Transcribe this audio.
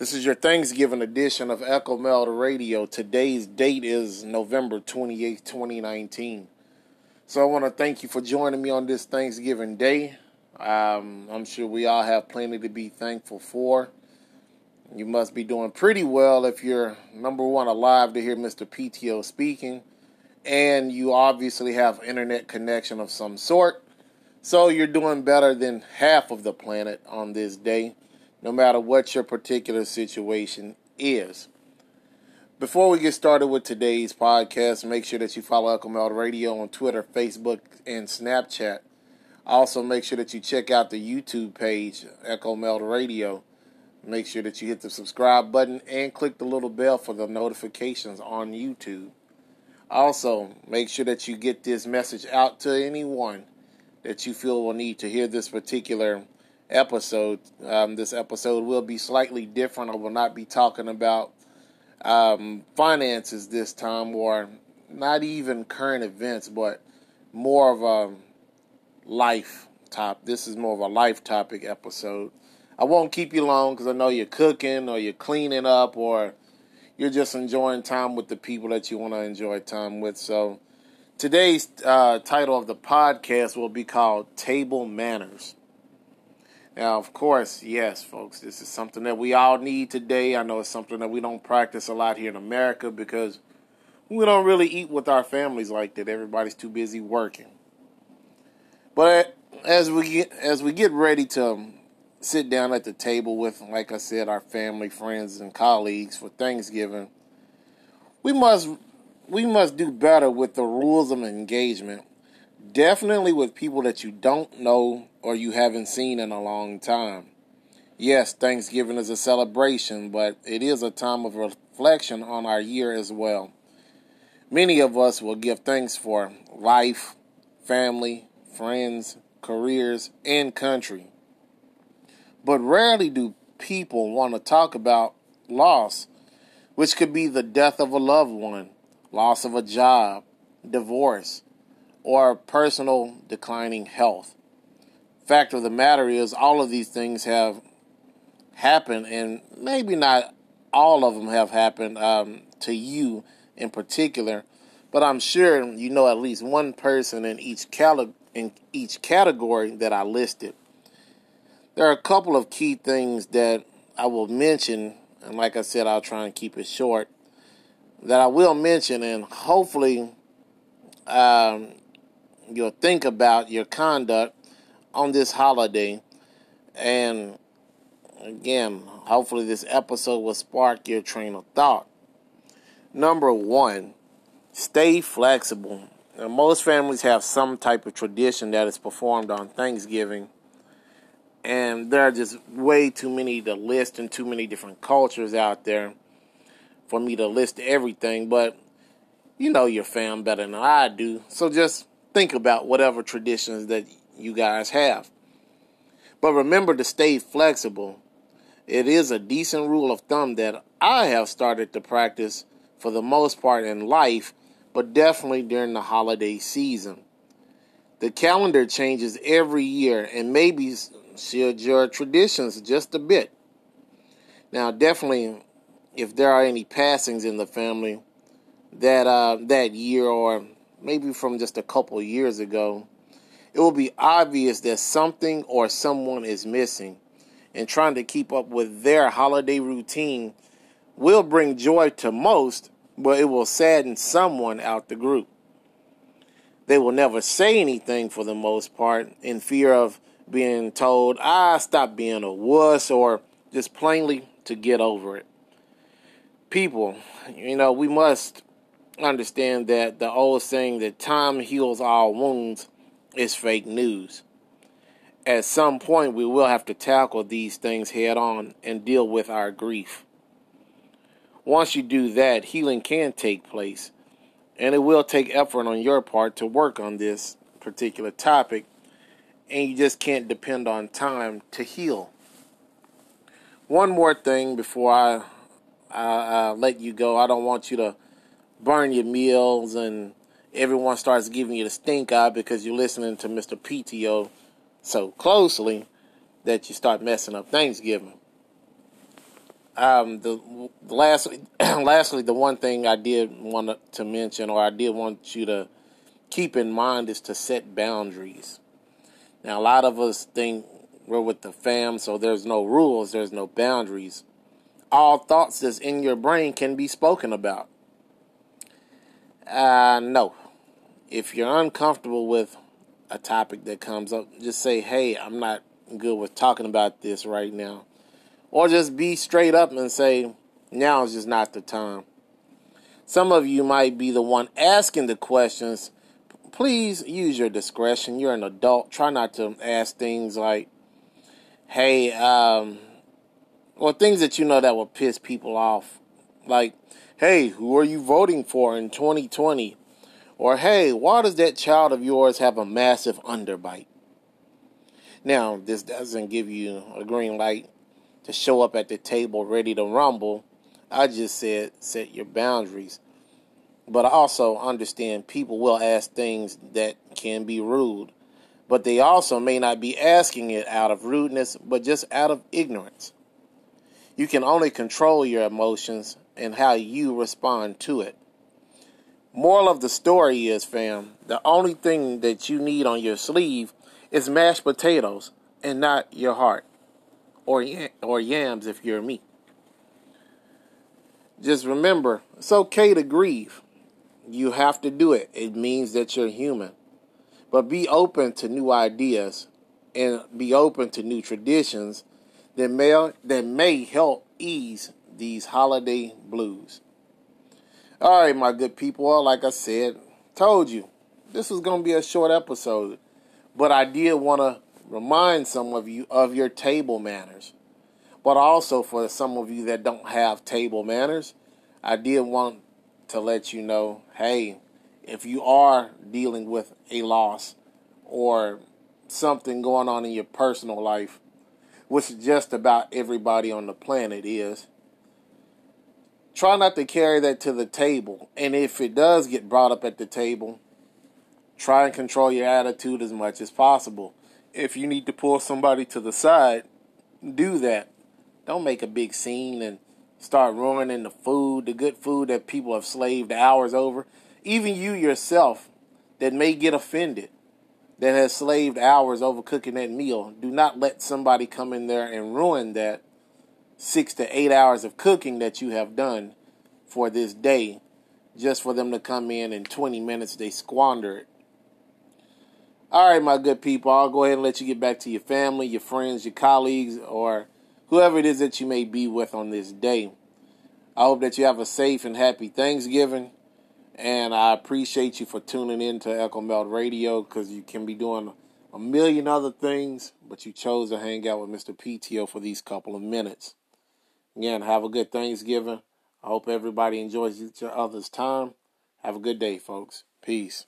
This is your Thanksgiving edition of Echo Melda Radio. Today's date is November 28, 2019. So I want to thank you for joining me on this Thanksgiving day. Um, I'm sure we all have plenty to be thankful for. You must be doing pretty well if you're number one alive to hear Mr. PTO speaking, and you obviously have internet connection of some sort. So you're doing better than half of the planet on this day, no matter what your particular situation is. Before we get started with today's podcast, make sure that you follow Echo Melda Radio on Twitter, Facebook, and Snapchat. Also, make sure that you check out the YouTube page, Echo Melda Radio. Make sure that you hit the subscribe button and click the little bell for the notifications on YouTube. Also, make sure that you get this message out to anyone that you feel will need to hear this particular episode. Um, this episode will be slightly different. I will not be talking about um, finances this time, or not even current events, but more of a life top. This is more of a life topic episode. I won't keep you long because I know you're cooking or you're cleaning up or you're just enjoying time with the people that you want to enjoy time with. So Today's uh, title of the podcast will be called Table Manners. Now, of course, yes, folks, this is something that we all need today. I know it's something that we don't practice a lot here in America because we don't really eat with our families like that. Everybody's too busy working. But as we get, as we get ready to sit down at the table with, like I said, our family, friends, and colleagues for Thanksgiving, we must we must do better with the rules of engagement. Definitely with people that you don't know or you haven't seen in a long time. Yes, Thanksgiving is a celebration, but it is a time of reflection on our year as well. Many of us will give thanks for life, family, friends, careers, and country. But rarely do people want to talk about loss, which could be the death of a loved one, loss of a job, divorce, or personal declining health. Fact of the matter is, all of these things have happened, and maybe not all of them have happened um, to you in particular, but I'm sure you know at least one person in each cali- in each category that I listed. There are a couple of key things that I will mention, and like I said, I'll try and keep it short that I will mention, and hopefully um, you'll think about your conduct on this holiday. And again, hopefully this episode will spark your train of thought. Number one, stay flexible. Now, most families have some type of tradition that is performed on Thanksgiving. And there are just way too many to list and too many different cultures out there for me to list everything, but you know your fam better than I do. So just think about whatever traditions that you guys have. But remember to stay flexible. It is a decent rule of thumb that I have started to practice for the most part in life, but definitely during the holiday season. The calendar changes every year and maybe should your traditions just a bit. Now, definitely if there are any passings in the family that uh, that year or maybe from just a couple years ago, it will be obvious that something or someone is missing, and trying to keep up with their holiday routine will bring joy to most, but it will sadden someone out the group. They will never say anything for the most part in fear of being told, ah, stop being a wuss, or just plainly to get over it people, you know, we must understand that the old saying that time heals all wounds is fake news. At some point, we will have to tackle these things head on and deal with our grief. Once you do that, healing can take place, and it will take effort on your part to work on this particular topic, and you just can't depend on time to heal. One more thing before I I, let you go. I don't want you to burn your meals and everyone starts giving you the stink eye because you're listening to Mr. PTO so closely that you start messing up Thanksgiving. Um, the lastly, lastly, the one thing I did want to mention, or I did want you to keep in mind, is to set boundaries. Now, a lot of us think we're with the fam, so there's no rules, there's no boundaries. All thoughts that's in your brain can be spoken about. Uh, no. If you're uncomfortable with a topic that comes up, just say, hey, I'm not good with talking about this right now. Or just be straight up and say, now is just not the time. Some of you might be the one asking the questions. Please use your discretion. You're an adult. Try not to ask things like, hey, um, or things that you know that will piss people off. Like, hey, who are you voting for in 2020? Or, hey, why does that child of yours have a massive underbite? Now, this doesn't give you a green light to show up at the table ready to rumble. I just said set your boundaries. But I also understand people will ask things that can be rude. But they also may not be asking it out of rudeness, but just out of ignorance. You can only control your emotions and how you respond to it. Moral of the story is, fam, the only thing that you need on your sleeve is mashed potatoes and not your heart or or yams if you're me. Just remember, it's okay to grieve. You have to do it. It means that you're human. But be open to new ideas and be open to new traditions that may that may help ease these holiday blues. All right, my good people, like I said, told you this was going to be a short episode, but I did want to remind some of you of your table manners. But also for some of you that don't have table manners, I did want to let you know hey, if you are dealing with a loss or something going on in your personal life, which just about everybody on the planet is, try not to carry that to the table. And if it does get brought up at the table, try and control your attitude as much as possible if you need to pull somebody to the side, do that. Don't make a big scene and start ruining the food, the good food that people have slaved hours over. Even you yourself that may get offended, that has slaved hours over cooking that meal, do not let somebody come in there and ruin that six to eight hours of cooking that you have done for this day just for them to come in in 20 minutes they squander it all right, my good people, I'll go ahead and let you get back to your family, your friends, your colleagues, or whoever it is that you may be with on this day. I hope that you have a safe and happy Thanksgiving. And I appreciate you for tuning in to Echo Melda Radio because you can be doing a million other things, but you chose to hang out with Mr. PTO for these couple of minutes. Again, have a good Thanksgiving. I hope everybody enjoys each other's time. Have a good day, folks. Peace.